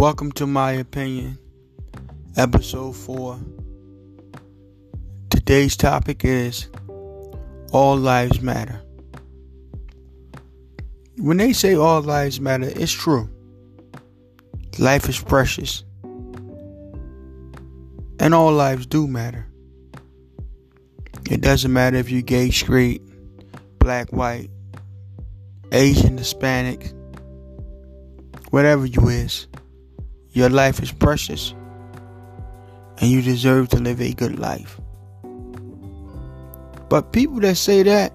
Welcome to my opinion, episode 4. Today's topic is All Lives Matter. When they say all lives matter, it's true. Life is precious. And all lives do matter. It doesn't matter if you're gay, straight, black, white, Asian, Hispanic, whatever you is. Your life is precious and you deserve to live a good life. But people that say that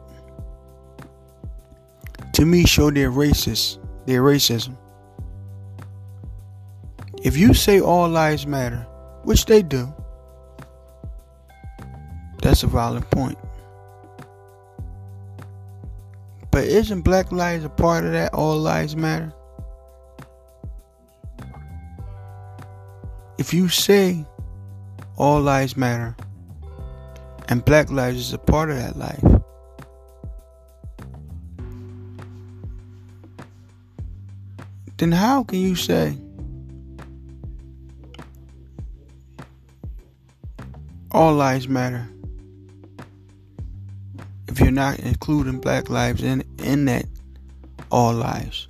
to me show their racist, their racism. If you say all lives matter, which they do, that's a valid point. But isn't black lives a part of that all lives matter? If you say all lives matter and black lives is a part of that life, then how can you say all lives matter if you're not including black lives in in that all lives?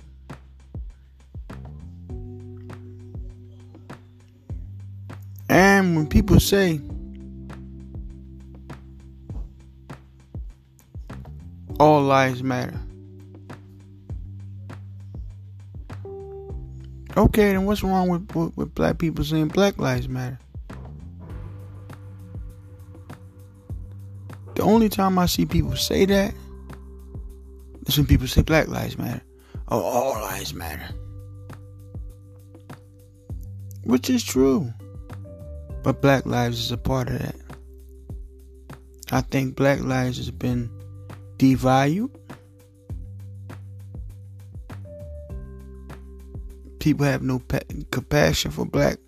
When people say all lives matter, okay, then what's wrong with, with, with black people saying black lives matter? The only time I see people say that is when people say black lives matter. Oh, all lives matter. Which is true. But Black Lives is a part of that. I think Black Lives has been devalued. People have no pa- compassion for black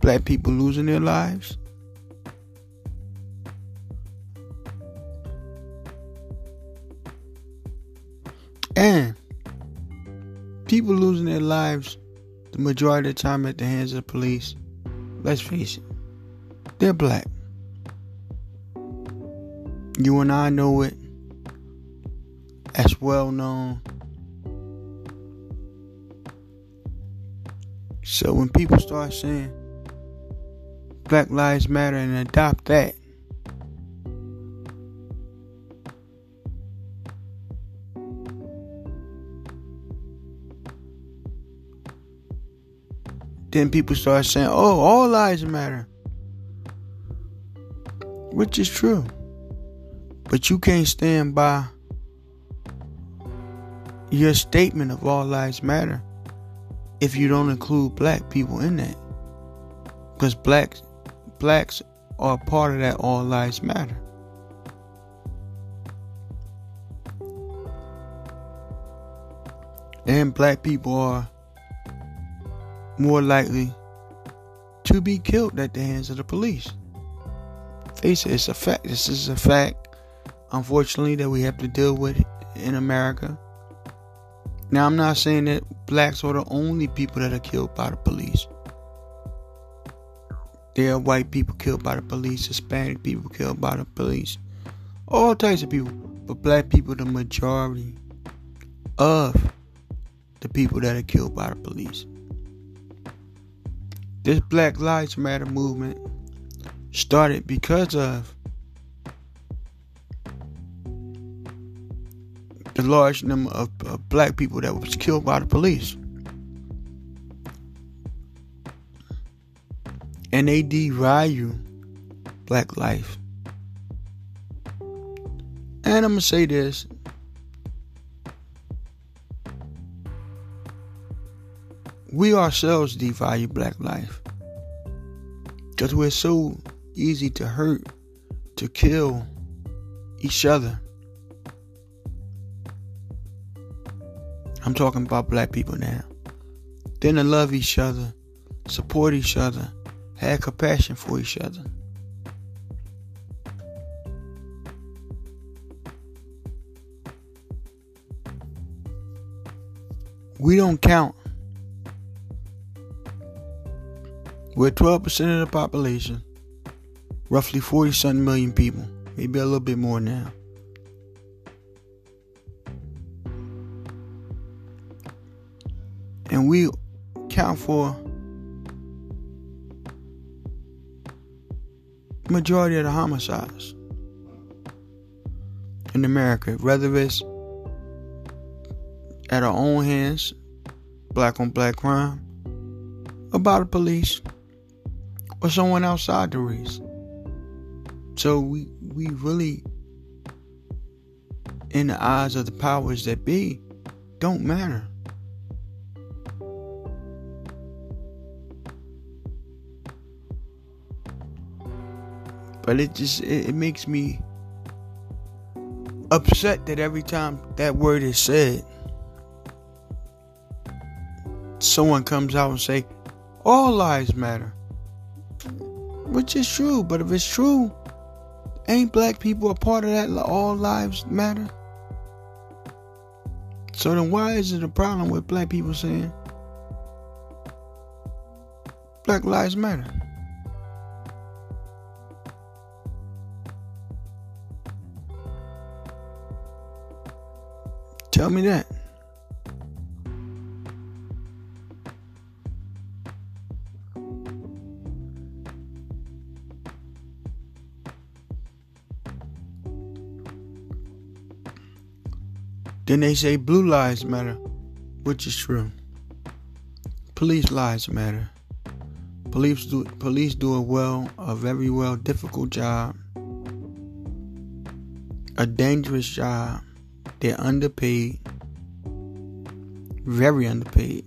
black people losing their lives. And people losing their lives the majority of the time at the hands of the police. Let's face it. They're black. You and I know it as well known. So when people start saying Black Lives Matter and adopt that, then people start saying, oh, all lives matter which is true. But you can't stand by your statement of all lives matter if you don't include black people in that. Because blacks blacks are part of that all lives matter. And black people are more likely to be killed at the hands of the police face it, it's a fact. This is a fact, unfortunately, that we have to deal with in America. Now, I'm not saying that blacks are the only people that are killed by the police. There are white people killed by the police, Hispanic people killed by the police, all types of people. But black people, the majority of the people that are killed by the police. This Black Lives Matter movement started because of the large number of, of black people that was killed by the police. And they devalue black life. And I'm going to say this. We ourselves devalue black life. Because we're so easy to hurt, to kill each other. I'm talking about black people now. Then to love each other, support each other, have compassion for each other. We don't count We're 12% of the population, roughly 40 something million people, maybe a little bit more now. And we count for majority of the homicides in America, whether it's at our own hands, black on black crime, by the police, or someone outside the race. So we we really, in the eyes of the powers that be, don't matter. But it just it, it makes me upset that every time that word is said, someone comes out and say, all lives matter. Which is true, but if it's true, ain't black people a part of that all lives matter? So then why is it a problem with black people saying Black Lives Matter? Tell me that. Then they say blue lives matter, which is true. Police lives matter. Police do police do a well, a very well difficult job, a dangerous job they're underpaid, very underpaid.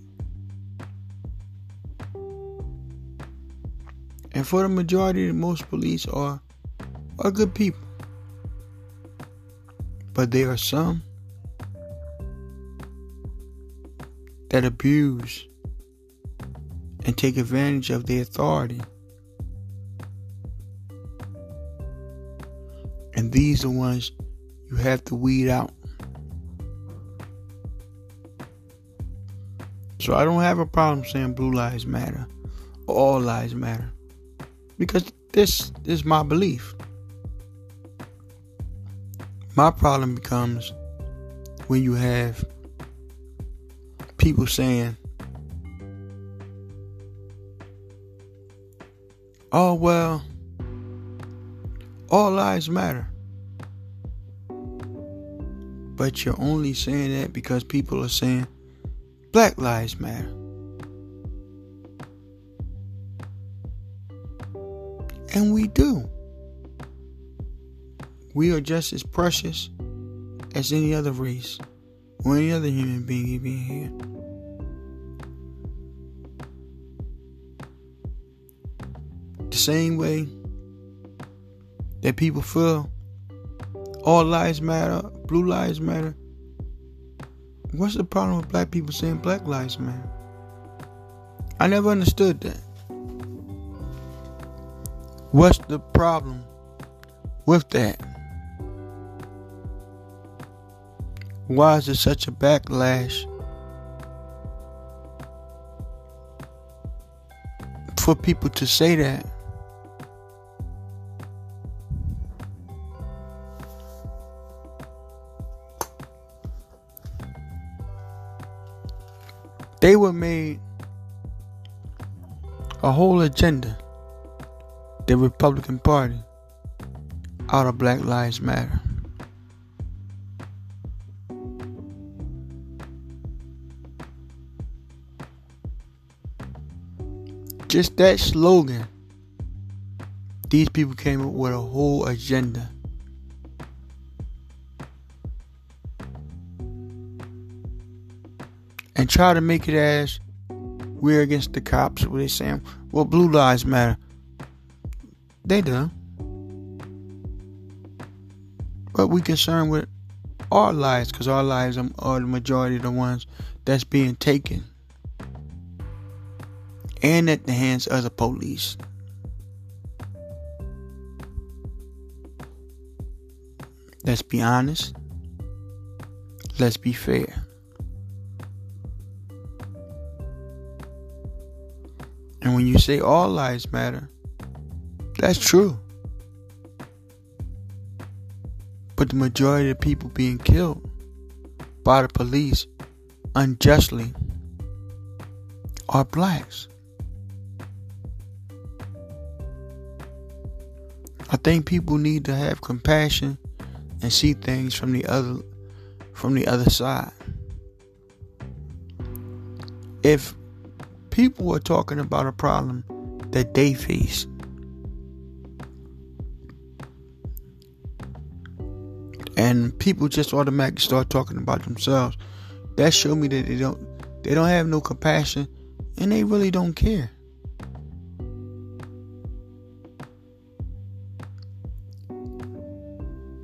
And for the majority, most police are are good people. But there are some that abuse and take advantage of the authority. And these are ones you have to weed out. So I don't have a problem saying blue lives matter, all lives matter, because this is my belief. My problem becomes when you have people saying, oh, well, all lives matter. But you're only saying that because people are saying, Black Lives Matter. And we do. We are just as precious as any other race or any other human being being here. Same way that people feel all lives matter, blue lives matter, What's the problem with black people saying Black Lives Matter? I never understood that. What's the problem with that? Why is it such a backlash for people to say that? They were made a whole agenda, the Republican Party, out of Black Lives Matter. Just that slogan, these people came up with a whole agenda. And try to make it as we're against the cops. Where they saying, well, blue lives matter. They do. But we concerned with our lives because our lives are the majority of the ones that's being taken. And at the hands of the police. Let's be honest. Let's be fair. And when you say all lives matter, that's true. But the majority of people being killed by the police unjustly are blacks. I think people need to have compassion and see things from the other from the other side. If people are talking about a problem that they face, and people just automatically start talking about themselves, that show me that they don't they don't have no compassion and they really don't care.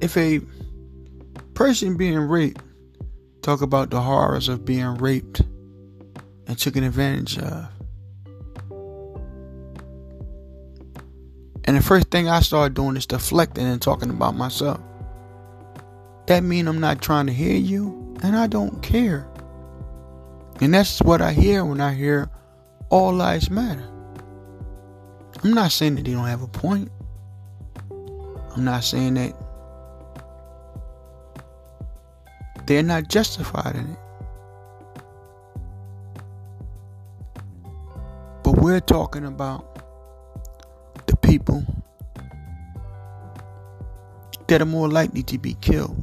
If a person being raped talk about the horrors of being raped and taken advantage of. And the first thing I started doing is deflecting and talking about myself. That means I'm not trying to hear you and I don't care. And that's what I hear when I hear all lives matter. I'm not saying that they don't have a point. I'm not saying that they're not justified in it. We're talking about the people that are more likely to be killed.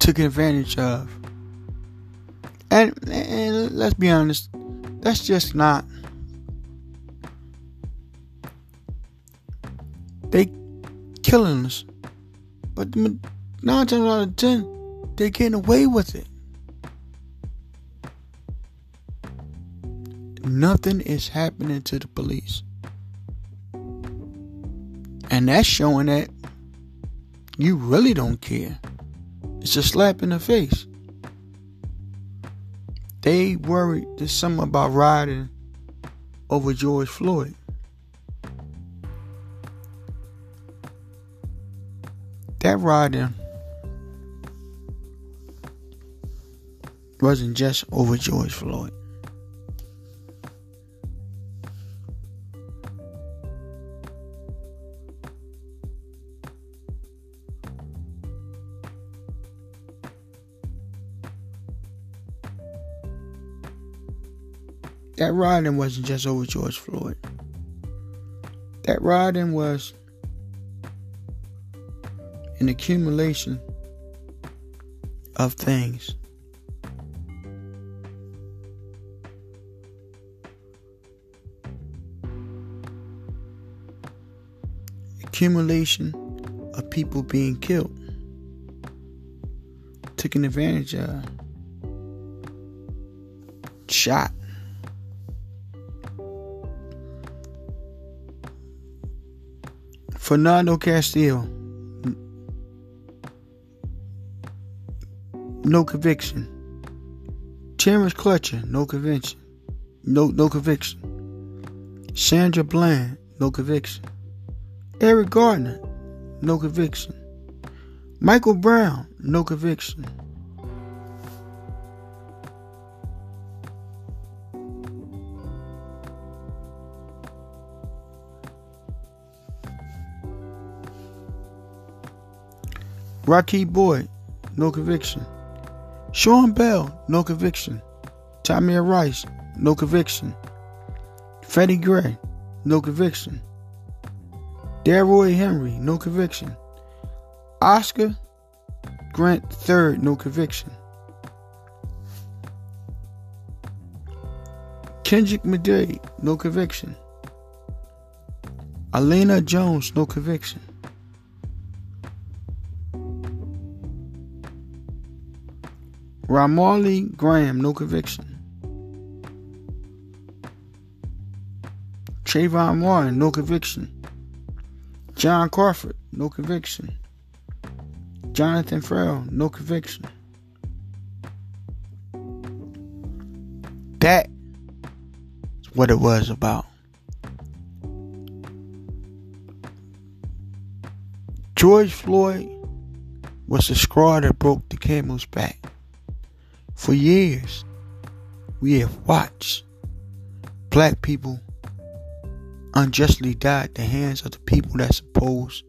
Taken advantage of. And, and let's be honest, that's just not. They killing us. But nine times out of ten, they're getting away with it. Nothing is happening to the police. And that's showing that you really don't care. It's a slap in the face. They worried there's something about riding over George Floyd. that riding wasn't just over George Floyd. That riding wasn't just over George Floyd. That riding was an accumulation of things. Accumulation of people being killed, taken advantage of, shot. Philando Castile no conviction. Terrence Crutcher, no conviction. No no conviction. Sandra Bland, no conviction. Eric Gardner, no conviction. Michael Brown, no conviction. Rekia Boyd, no conviction. Sean Bell, no conviction. Tamir Rice, no conviction. Freddie Gray, no conviction. Delroy Henry, no conviction. Oscar Grant III, no conviction. Kendrec McDade, no conviction. Elena Jones, no conviction. Ramarley Graham, no conviction. Trayvon Martin, no conviction. John Crawford, no conviction. Jonathan Ferrell, no conviction. That's what it was about. George Floyd was the straw that broke the camel's back. For years, we have watched black people unjustly die at the hands of the people that's supposed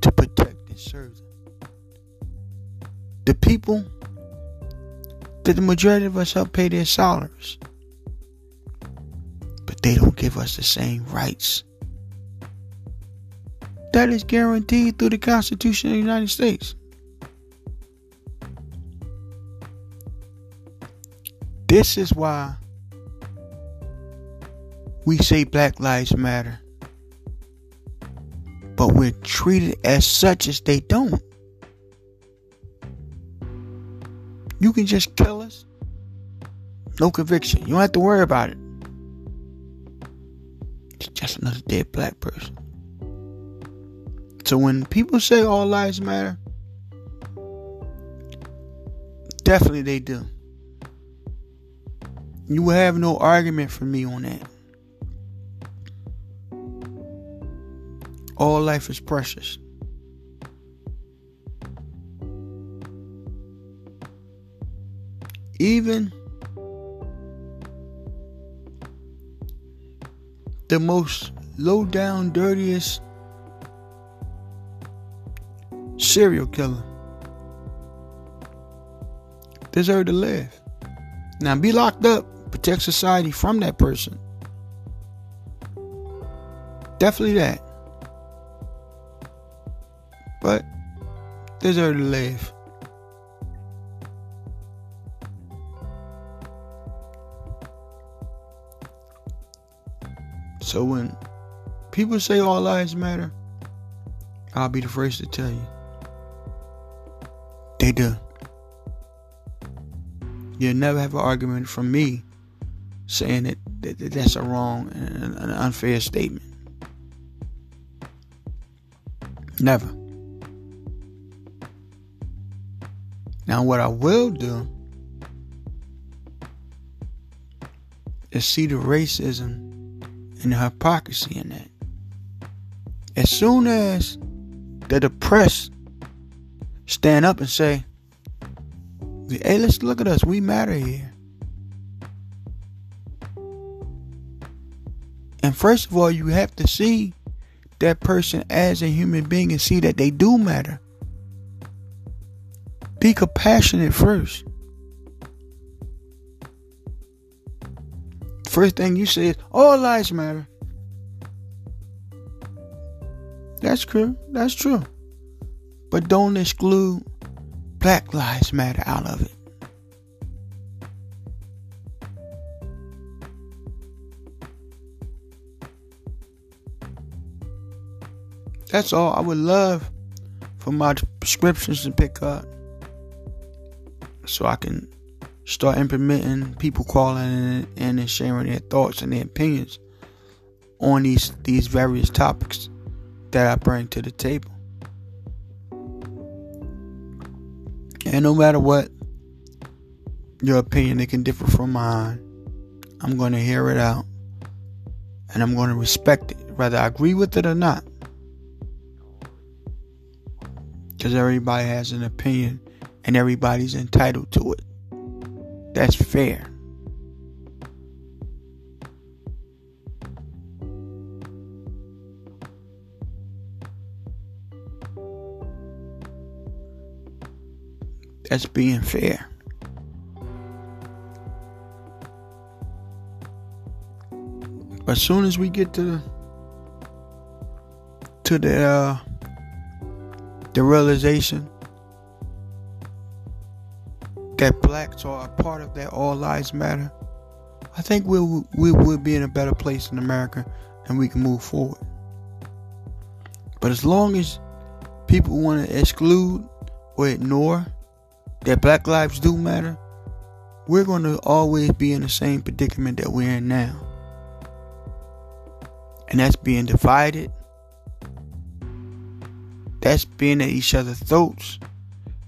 to protect and serve them. The people that the majority of us help pay their salaries. But they don't give us the same rights. That is guaranteed through the Constitution of the United States. This is why we say Black Lives Matter, but we're treated as such as they don't. You can just kill us. No conviction. You don't have to worry about it. It's just another dead black person. So when people say all lives matter, definitely they do. You have no argument from me on that. All life is precious. Even the most low down, dirtiest serial killer deserve to live. Now be locked up protect society from that person. Definitely that. But deserve to live. So when people say all lives matter, I'll be the first to tell you. They do. You'll never have an argument from me saying that, that, that that's a wrong and an unfair statement. Never. Now, what I will do is see the racism and the hypocrisy in that. As soon as the depressed stand up and say, hey, let's look at us, we matter here. And first of all, you have to see that person as a human being and see that they do matter. Be compassionate first. First thing you say is, all lives matter. That's true. That's true. But don't exclude Black Lives Matter out of it. That's all I would love for my prescriptions to pick up so I can start implementing people calling in and sharing their thoughts and their opinions on these these various topics that I bring to the table. And no matter what your opinion, it can differ from mine. I'm going to hear it out and I'm going to respect it, whether I agree with it or not. Because everybody has an opinion and everybody's entitled to it. That's fair. That's being fair. As soon as we get to the to the uh, the realization that blacks are a part of that all lives matter, I think we'll we will be in a better place in America and we can move forward. But as long as people want to exclude or ignore that black lives do matter, we're going to always be in the same predicament that we're in now. And that's being divided that's being at each other's throats,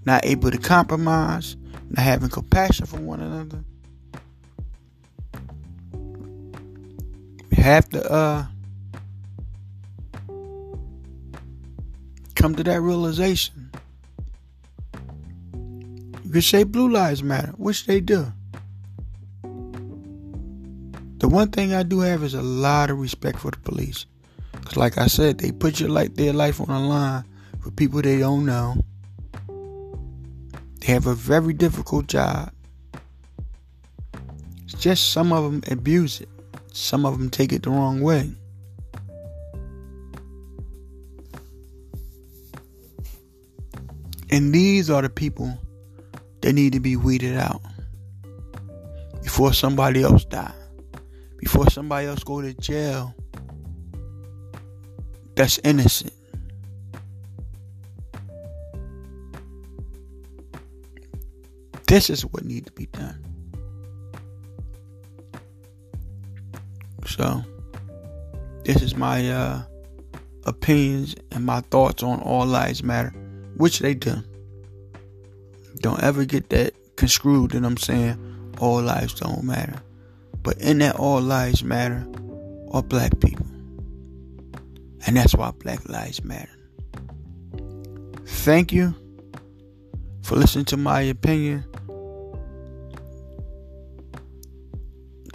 not able to compromise, not having compassion for one another. We have to uh, come to that realization. You could say Blue Lives Matter, which they do. The one thing I do have is a lot of respect for the police. Cause like I said, they put your like their life on the line for people they don't know. They have a very difficult job. It's just some of them abuse it. Some of them take it the wrong way. And these are the people that need to be weeded out before somebody else die. Before somebody else go to jail that's innocent. This is what needs to be done. So, this is my uh, opinions and my thoughts on all lives matter, which they do. Don't ever get that construed that I'm saying all lives don't matter. But in that all lives matter are black people. And that's why Black Lives Matter. Thank you for listening to my opinion.